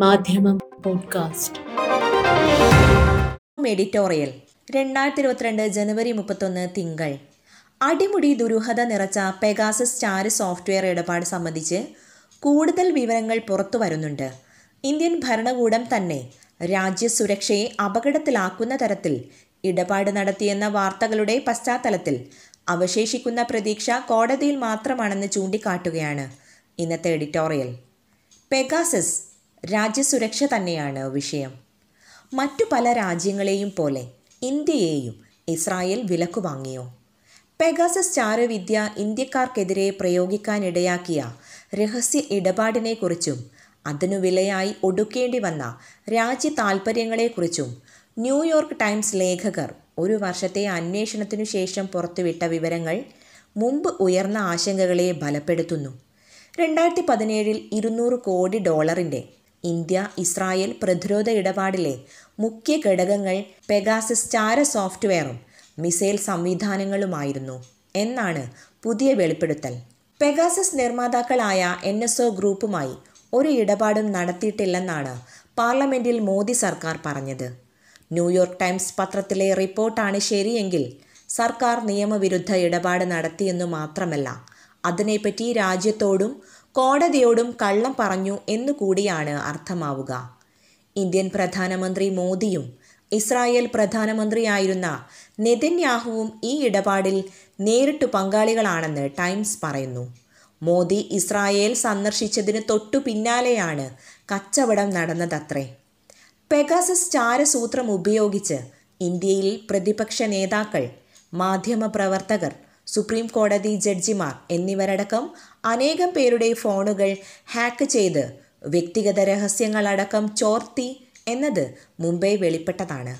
മാധ്യമം podcast. Editorial രണ്ടായിരത്തി ഇരുപത്തിരണ്ട് ജനുവരി മുപ്പത്തൊന്ന് തിങ്കൾ. അടിമുടി ദുരൂഹത നിറച്ച പെഗാസസ് സ്റ്റാർ സോഫ്റ്റ്വെയർ ഇടപാട് സംബന്ധിച്ച് കൂടുതൽ വിവരങ്ങൾ പുറത്തു വരുന്നുണ്ട്. ഇന്ത്യൻ ഭരണകൂടം തന്നെ രാജ്യസുരക്ഷയെ അപകടത്തിലാക്കുന്ന തരത്തിൽ ഇടപാട് നടത്തിയെന്ന വാർത്തകളുടെ പശ്ചാത്തലത്തിൽ അവശേഷിക്കുന്ന പ്രതീക്ഷ കോടതിയിൽ മാത്രമാണെന്ന് ചൂണ്ടിക്കാട്ടുകയാണ് ഇന്നത്തെ എഡിറ്റോറിയൽ. പെഗാസസ് രാജ്യസുരക്ഷ തന്നെയാണ് വിഷയം. മറ്റു പല രാജ്യങ്ങളെയും പോലെ ഇന്ത്യയെയും ഇസ്രായേൽ വിലക്കു വാങ്ങിയോ? പെഗാസസ് ചാരവിദ്യ ഇന്ത്യക്കാർക്കെതിരെ പ്രയോഗിക്കാനിടയാക്കിയ രഹസ്യ ഇടപാടിനെക്കുറിച്ചും അതിനു വിലയായി ഒടുക്കേണ്ടി വന്ന രാജ്യ താൽപ്പര്യങ്ങളെക്കുറിച്ചും ന്യൂയോർക്ക് ടൈംസ് ലേഖകർ ഒരു വർഷത്തെ അന്വേഷണത്തിനു ശേഷം പുറത്തുവിട്ട വിവരങ്ങൾ മുമ്പ് ഉയർന്ന ആശങ്കകളെ ബലപ്പെടുത്തുന്നു. രണ്ടായിരത്തി പതിനേഴിൽ ഇരുന്നൂറ് കോടി ഡോളറിന്റെ ഇന്ത്യ ഇസ്രായേൽ പ്രതിരോധ ഇടപാടിലെ മുഖ്യ ഘടകങ്ങൾ പെഗാസിസ് ചാര സോഫ്റ്റ്വെയറും മിസൈൽ സംവിധാനങ്ങളുമായിരുന്നു എന്നാണ് പുതിയ വെളിപ്പെടുത്തൽ. പെഗാസസ് നിർമ്മാതാക്കളായ എൻ എസ് ഒ ഗ്രൂപ്പുമായി ഒരു ഇടപാടും നടത്തിയിട്ടില്ലെന്നാണ് പാർലമെന്റിൽ മോദി സർക്കാർ പറഞ്ഞത്. ന്യൂയോർക്ക് ടൈംസ് പത്രത്തിലെ റിപ്പോർട്ടാണ് ശരിയെങ്കിൽ സർക്കാർ നിയമവിരുദ്ധ ഇടപാട് നടത്തിയെന്നു മാത്രമല്ല അതിനെപ്പറ്റി രാജ്യത്തോടും കോടതിയോടും കള്ളം പറഞ്ഞു എന്നുകൂടിയാണ് അർത്ഥമാവുക. ഇന്ത്യൻ പ്രധാനമന്ത്രി മോദിയും ഇസ്രായേൽ പ്രധാനമന്ത്രിയായിരുന്ന നെതന്യാഹുവും ഈ ഇടപാടിൽ നേരിട്ടു പങ്കാളികളാണെന്ന് ടൈംസ് പറയുന്നു. മോദി ഇസ്രായേൽ സന്ദർശിച്ചതിന് തൊട്ടു പിന്നാലെയാണ് കച്ചവടം നടന്നതത്രേ. പെഗാസസ് ചാരസൂത്രം ഉപയോഗിച്ച് ഇന്ത്യയിൽ പ്രതിപക്ഷ നേതാക്കൾ മാധ്യമപ്രവർത്തകർ സുപ്രീം കോടതി ജഡ്ജിമാർ എന്നിവരടക്കം അനേകം പേരുടെ ഫോണുകൾ ഹാക്ക് ചെയ്ത് വ്യക്തിഗത രഹസ്യങ്ങളടക്കം ചോർത്തി എന്നത് മുംബൈ വെളിപ്പെട്ടതാണ്.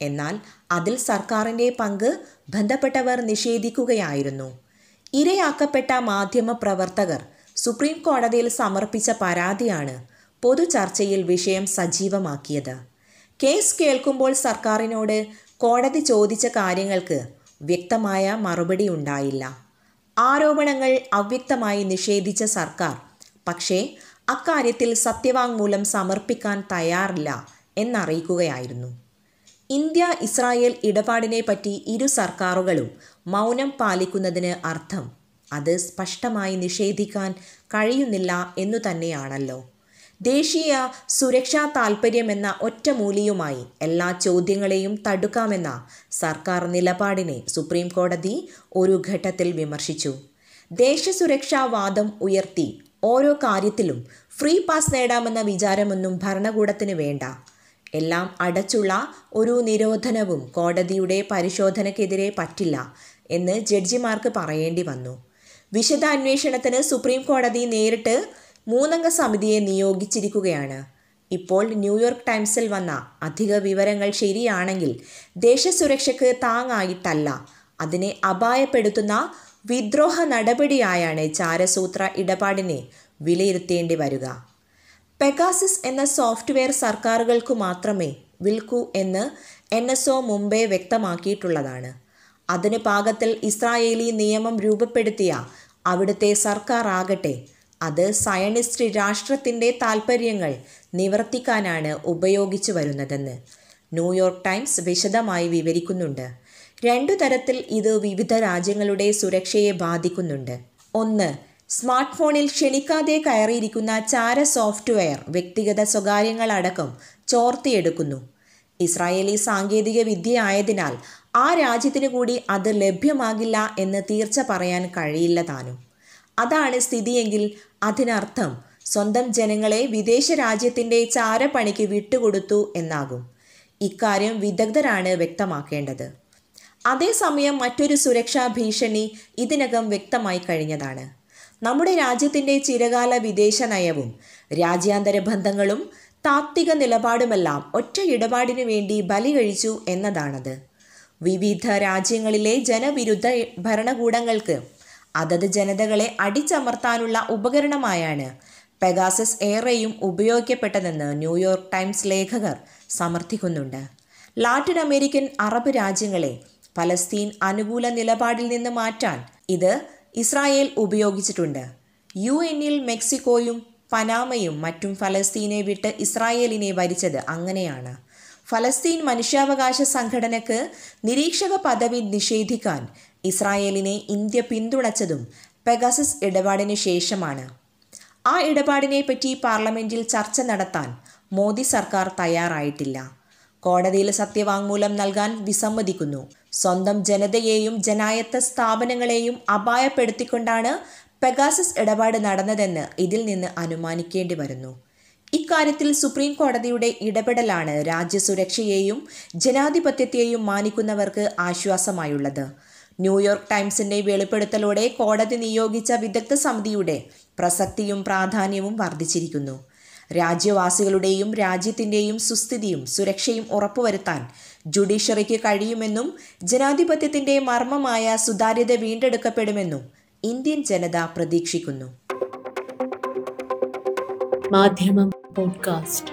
എന്നാൽ അതിൽ സർക്കാരിന്റെ പങ്ക് ബന്ധപ്പെട്ടവർ നിഷേധിക്കുകയായിരുന്നു. ഇരയാക്കപ്പെട്ട മാധ്യമ പ്രവർത്തകർ സുപ്രീം കോടതിയിൽ സമർപ്പിച്ച പരാതിയാണ് പൊതുചർച്ചയിൽ വിഷയം സജീവമാക്കിയത്. കേസ് കേൾക്കുമ്പോൾ സർക്കാരിനോട് കോടതി ചോദിച്ച കാര്യങ്ങൾക്ക് വ്യക്തമായ മറുപടി ഉണ്ടായില്ല. ആരോപണങ്ങൾ അവ്യക്തമായി നിഷേധിച്ച സർക്കാർ. പക്ഷേ അക്കാര്യത്തിൽ സത്യവാങ്മൂലം സമർപ്പിക്കാൻ തയ്യാറില്ല എന്നറിയിക്കുകയായിരുന്നു. ഇന്ത്യ ഇസ്രായേൽ ഇടപാടിനെ പറ്റി ഇരു സർക്കാരുകളും മൗനം പാലിക്കുന്നതിന് അർത്ഥം അത് സ്പഷ്ടമായി നിഷേധിക്കാൻ കഴിയുന്നില്ല എന്നു തന്നെയാണല്ലോ. ദേശീയ സുരക്ഷാ താൽപ്പര്യമെന്ന ഒറ്റമൂലിയുമായി എല്ലാ ചോദ്യങ്ങളെയും തടുക്കാമെന്ന സർക്കാർ നിലപാടിനെ സുപ്രീം കോടതി ഒരു ഘട്ടത്തിൽ വിമർശിച്ചു. ദേശസുരക്ഷാ വാദം ഉയർത്തി ഓരോ കാര്യത്തിലും ഫ്രീ പാസ് നേടാമെന്ന വിചാരമൊന്നും ഭരണകൂടത്തിന് വേണ്ട. എല്ലാം അടച്ചുള്ള ഒരു നിരോധനവും കോടതിയുടെ പരിശോധനയ്ക്കെതിരെ പറ്റില്ല എന്ന് ജഡ്ജിമാർക്ക് പറയേണ്ടി വന്നു. വിശദാന്വേഷണത്തിന് സുപ്രീം കോടതി നേരിട്ട് മൂന്നംഗ സമിതിയെ നിയോഗിച്ചിരിക്കുകയാണ്. ഇപ്പോൾ ന്യൂയോർക്ക് ടൈംസിൽ വന്ന അധിക വിവരങ്ങൾ ശരിയാണെങ്കിൽ ദേശസുരക്ഷയ്ക്ക് താങ്ങായിട്ടല്ല. അതിനെ അപായപ്പെടുത്തുന്ന വിദ്രോഹ നടപടിയായാണ് ചാരസൂത്ര ഇടപാടിനെ വിലയിരുത്തേണ്ടി വരിക. പെഗാസിസ് എന്ന സോഫ്റ്റ്വെയർ സർക്കാരുകൾക്കു മാത്രമേ വിൽക്കൂ എന്ന് എൻ എസ് ഒ മുമ്പേ വ്യക്തമാക്കിയിട്ടുള്ളതാണ്. അതിന് പാകത്തിൽ ഇസ്രായേലി നിയമം രൂപപ്പെടുത്തിയ അവിടുത്തെ സർക്കാർ ആകട്ടെ അത് സയണിസ്റ്റ് രാഷ്ട്രത്തിന്റെ താൽപ്പര്യങ്ങൾ നിവർത്തിക്കാനാണ് ഉപയോഗിച്ചു വരുന്നതെന്ന് ന്യൂയോർക്ക് ടൈംസ് വിശദമായി വിവരിക്കുന്നുണ്ട്. രണ്ടു തരത്തിൽ ഇത് വിവിധ രാജ്യങ്ങളുടെ സുരക്ഷയെ ബാധിക്കുന്നുണ്ട്. ഒന്ന് സ്മാർട്ട് ഫോണിൽ ക്ഷണിക്കാതെ കയറിയിരിക്കുന്ന ചാര സോഫ്റ്റ്വെയർ വ്യക്തിഗത സ്വകാര്യങ്ങളടക്കം ചോർത്തിയെടുക്കുന്നു. ഇസ്രായേലി സാങ്കേതിക വിദ്യ ആയതിനാൽ ആ രാജ്യത്തിനു കൂടി അത് ലഭ്യമാകില്ല എന്ന് തീർച്ച പറയാൻ കഴിയില്ല താനും. അതാണ് സ്ഥിതിയെങ്കിൽ അതിനർത്ഥം സ്വന്തം ജനങ്ങളെ വിദേശ രാജ്യത്തിന്റെ ചാരപ്പണിക്ക് വിട്ടുകൊടുത്തു എന്നാകും. ഇക്കാര്യം വിദഗ്ധരാണ് വ്യക്തമാക്കേണ്ടത്. അതേസമയം മറ്റൊരു സുരക്ഷാ ഭീഷണി ഇതിനകം വ്യക്തമായി കഴിഞ്ഞതാണ്. നമ്മുടെ രാജ്യത്തിന്റെ ചിരകാല വിദേശ നയവും രാജ്യാന്തര ബന്ധങ്ങളും താത്വിക നിലപാടുമെല്ലാം ഒറ്റ ഇടപാടിനു വേണ്ടി ബലി കഴിച്ചു എന്നതാണത്. വിവിധ രാജ്യങ്ങളിലെ ജനവിരുദ്ധ ഭരണകൂടങ്ങൾക്ക് അതത് ജനതകളെ അടിച്ചമർത്താനുള്ള ഉപകരണമായാണ് പെഗാസസ് ഏറെയും ഉപയോഗിക്കപ്പെട്ടതെന്ന് ന്യൂയോർക്ക് ടൈംസ് ലേഖകർ സമർത്ഥിക്കുന്നുണ്ട്. ലാറ്റിൻ അമേരിക്കൻ അറബ് രാജ്യങ്ങളെ പലസ്തീൻ അനുകൂല നിലപാടിൽ നിന്ന് മാറ്റാൻ ഇത് ഇസ്രായേൽ ഉപയോഗിച്ചിട്ടുണ്ട്. യു എന്നിൽ മെക്സിക്കോയും പനാമയും മറ്റും ഫലസ്തീനെ വിട്ട് ഇസ്രായേലിനെ ഭരിച്ചത് അങ്ങനെയാണ്. ഫലസ്തീൻ മനുഷ്യാവകാശ സംഘടനക്ക് നിരീക്ഷക പദവി നിഷേധിക്കാൻ ഇസ്രായേലിനെ ഇന്ത്യ പിന്തുണച്ചതും പെഗസസ് ഇടപാടിന് ശേഷമാണ്. ആ ഇടപാടിനെ പറ്റി പാർലമെന്റിൽ ചർച്ച നടത്താൻ മോദി സർക്കാർ തയ്യാറായിട്ടില്ല. കോടതിയിൽ സത്യവാങ്മൂലം നൽകാൻ വിസമ്മതിക്കുന്നു. സ്വന്തം ജനതയെയും ജനായത്ത സ്ഥാപനങ്ങളെയും അപായപ്പെടുത്തിക്കൊണ്ടാണ് പെഗാസസ് ഇടപാട് നടന്നതെന്ന് ഇതിൽ നിന്ന് അനുമാനിക്കേണ്ടി വരുന്നു. ഇക്കാര്യത്തിൽ സുപ്രീം കോടതിയുടെ ഇടപെടലാണ് രാജ്യസുരക്ഷയെയും ജനാധിപത്യത്തെയും മാനിക്കുന്നവർക്ക് ആശ്വാസമായുള്ളത്. ന്യൂയോർക്ക് ടൈംസിന്റെ വെളിപ്പെടുത്തലോടെ കോടതി നിയോഗിച്ച വിദഗ്ധ സമിതിയുടെ പ്രസക്തിയും പ്രാധാന്യവും വർദ്ധിച്ചിരിക്കുന്നു. രാജ്യവാസികളുടെയും രാജ്യത്തിന്റെയും സുസ്ഥിതിയും സുരക്ഷയും ഉറപ്പുവരുത്താൻ ജുഡീഷ്യറിക്ക് കഴിയുമെന്നും ജനാധിപത്യത്തിന്റെ മർമ്മമായ സുതാര്യത വീണ്ടെടുക്കപ്പെടുമെന്നും ഇന്ത്യൻ ജനത പ്രതീക്ഷിക്കുന്നു. മാധ്യമം പോഡ്കാസ്റ്റ്